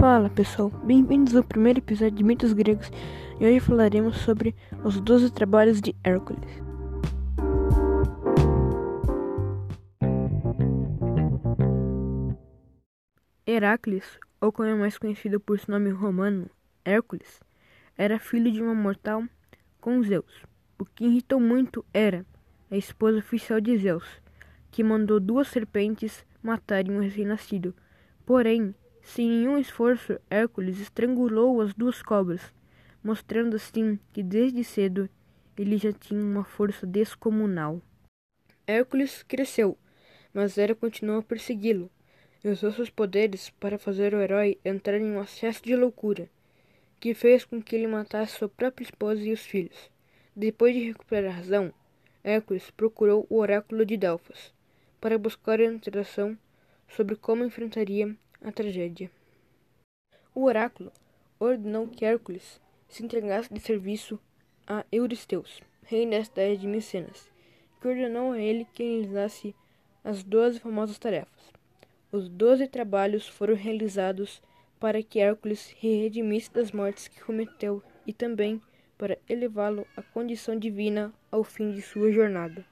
Fala pessoal, bem-vindos ao primeiro episódio de Mitos Gregos e hoje falaremos sobre os 12 trabalhos de Hércules. Heracles, ou como é mais conhecido por seu nome romano, Hércules, era filho de uma mortal com Zeus. O que irritou muito era a esposa oficial de Zeus, que mandou duas serpentes matarem um recém-nascido. Porém, sem nenhum esforço, Hércules estrangulou as duas cobras, mostrando assim que desde cedo ele já tinha uma força descomunal. Hércules cresceu, mas Hera continuou a persegui-lo e usou seus poderes para fazer o herói entrar em um acesso de loucura, que fez com que ele matasse sua própria esposa e os filhos. Depois de recuperar a razão, Hércules procurou o oráculo de Delfos para buscar orientação sobre como enfrentaria a tragédia. O oráculo ordenou que Hércules se entregasse de serviço a Euristeus, rei da cidade de Micenas, que ordenou a ele que realizasse as doze famosas tarefas. Os doze trabalhos foram realizados para que Hércules redimisse das mortes que cometeu e também para elevá-lo à condição divina ao fim de sua jornada.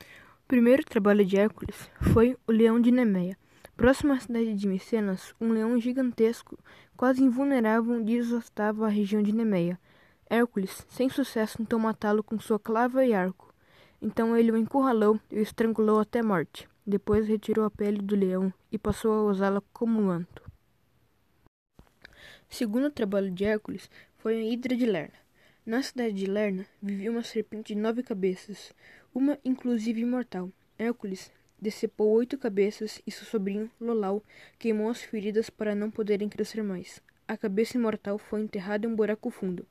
O primeiro trabalho de Hércules foi o leão de Nemeia, Próximo à cidade de Micenas, um leão gigantesco, quase invulnerável, desostava a região de Nemeia. Hércules, sem sucesso, tentou matá-lo com sua clava e arco. Então ele o encurralou e o estrangulou até morte. Depois retirou a pele do leão e passou a usá-la como manto. O segundo trabalho de Hércules foi a Hidra de Lerna. Na cidade de Lerna vivia uma serpente de nove cabeças, uma inclusive imortal. Hércules decepou oito cabeças e seu sobrinho, Lolau, queimou as feridas para não poderem crescer mais. A cabeça imortal foi enterrada em um buraco fundo.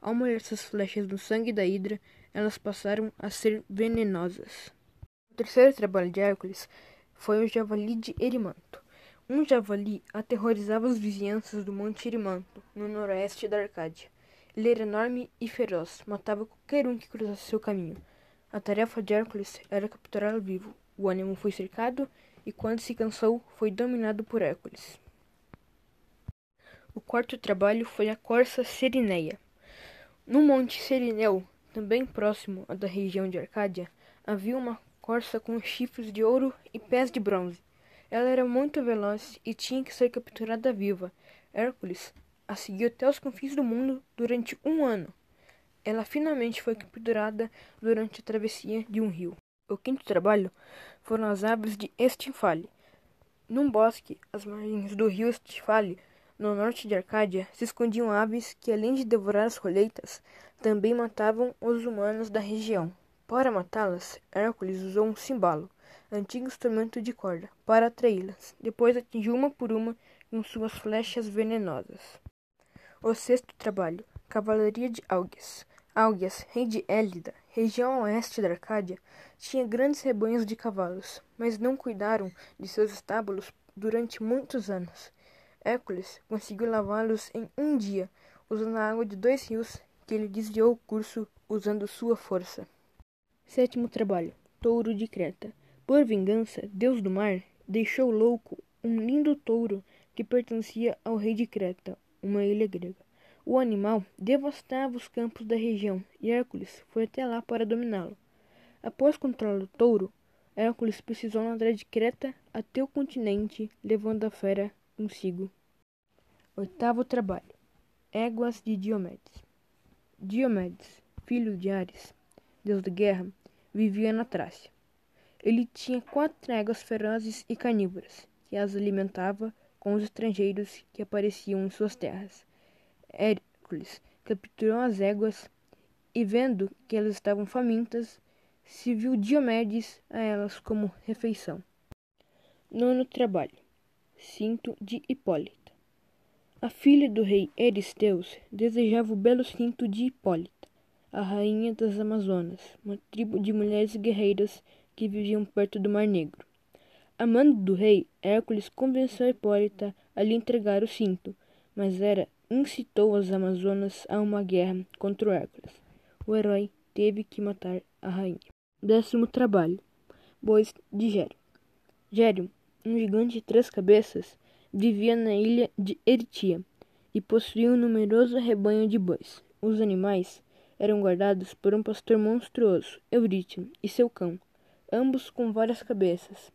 Ao molhar essas flechas no sangue da Hidra, elas passaram a ser venenosas. O terceiro trabalho de Hércules foi o javali de Erimanto. Um javali aterrorizava as vizinhanças do Monte Erimanto, no noroeste da Arcádia. Ele era enorme e feroz, matava qualquer um que cruzasse seu caminho. A tarefa de Hércules era capturá-lo vivo, o ânimo foi cercado e, quando se cansou, foi dominado por Hércules. O quarto trabalho foi a Corça Serineia. No Monte Serineu, também próximo da região de Arcádia, havia uma corça com chifres de ouro e pés de bronze. Ela era muito veloz e tinha que ser capturada viva. Hércules a seguiu até os confins do mundo durante um ano. Ela finalmente foi capturada durante a travessia de um rio. O quinto trabalho foram as aves de Estinfale. Num bosque, às margens do rio Estinfale, no norte de Arcádia, se escondiam aves que, além de devorar as colheitas, também matavam os humanos da região. Para matá-las, Hércules usou um cimbalo, antigo instrumento de corda, para atraí-las. Depois atingiu uma por uma com suas flechas venenosas. O sexto trabalho, Cavalaria de Algias. Algias, rei de Élida, região oeste da Arcádia, tinha grandes rebanhos de cavalos, mas não cuidaram de seus estábulos durante muitos anos. Hércules conseguiu lavá-los em um dia, usando a água de dois rios que ele desviou o curso usando sua força. Sétimo trabalho: Touro de Creta. Por vingança, Deus do mar deixou louco um lindo touro que pertencia ao rei de Creta, uma ilha grega. O animal devastava os campos da região e Hércules foi até lá para dominá-lo. Após controlar o touro, Hércules precisou nadar de Creta até o continente, levando a fera consigo. Oitavo trabalho: Éguas de Diomedes. Diomedes, filho de Ares, deus da guerra, vivia na Trácia. Ele tinha quatro éguas ferozes e carnívoras, que as alimentava com os estrangeiros que apareciam em suas terras. Hércules capturou as éguas e, vendo que elas estavam famintas, serviu Diomedes a elas como refeição. Nono trabalho: Cinto de Hipólita. A filha do rei Eristeus desejava o belo cinto de Hipólita, a rainha das Amazonas, uma tribo de mulheres guerreiras que viviam perto do Mar Negro. Amando do rei, Hércules convenceu Hipólita a lhe entregar o cinto, mas era incitou as Amazonas a uma guerra contra o Hércules. O herói teve que matar a rainha. Décimo trabalho: Bois de Gério. Gério, um gigante de três cabeças, vivia na ilha de Eritia e possuía um numeroso rebanho de bois. Os animais eram guardados por um pastor monstruoso, Eurítion, e seu cão, ambos com várias cabeças.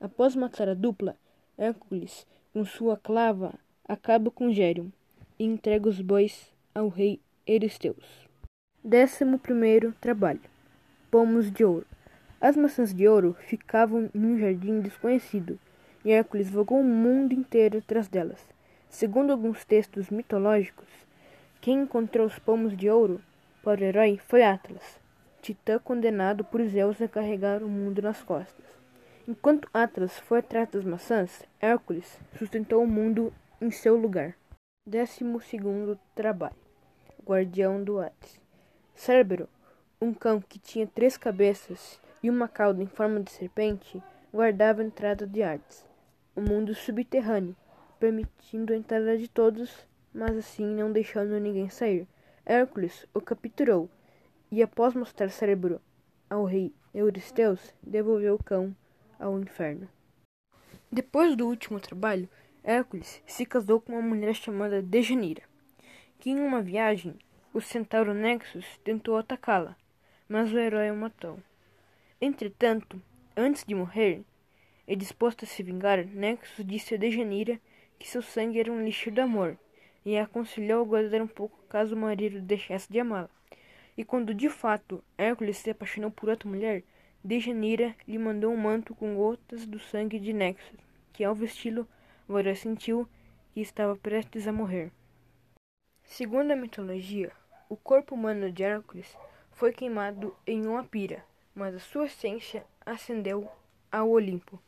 Após matar a dupla, Hércules, com sua clava, acaba com Gérion e entrega os bois ao rei Eristeus. Décimo primeiro trabalho. Pomos de ouro. As maçãs de ouro ficavam em um jardim desconhecido, e Hércules vagou o mundo inteiro atrás delas. Segundo alguns textos mitológicos, quem encontrou os pomos de ouro para o herói foi Atlas, titã condenado por Zeus a carregar o mundo nas costas. Enquanto Atlas foi atrás das maçãs, Hércules sustentou o mundo em seu lugar. Décimo segundo trabalho. Guardião do Hades. Cérebro, um cão que tinha três cabeças e uma cauda em forma de serpente, guardava a entrada de Hades, o mundo subterrâneo, permitindo a entrada de todos, mas assim não deixando ninguém sair. Hércules o capturou e, após mostrar Cérebro ao rei Euristeus, devolveu o cão ao inferno. Depois do último trabalho, Hércules se casou com uma mulher chamada Dejanira, que em uma viagem o centauro Nexus tentou atacá-la, mas o herói a matou. Entretanto, antes de morrer, e disposto a se vingar, Nexus disse a Dejanira que seu sangue era um lixo de amor e a aconselhou a guardar um pouco caso o marido deixasse de amá-la. E quando de fato Hércules se apaixonou por outra mulher, Dejanira lhe mandou um manto com gotas do sangue de Nexus, que ao vesti-lo, Varus sentiu que estava prestes a morrer. Segundo a mitologia, o corpo humano de Hércules foi queimado em uma pira, mas a sua essência ascendeu ao Olimpo.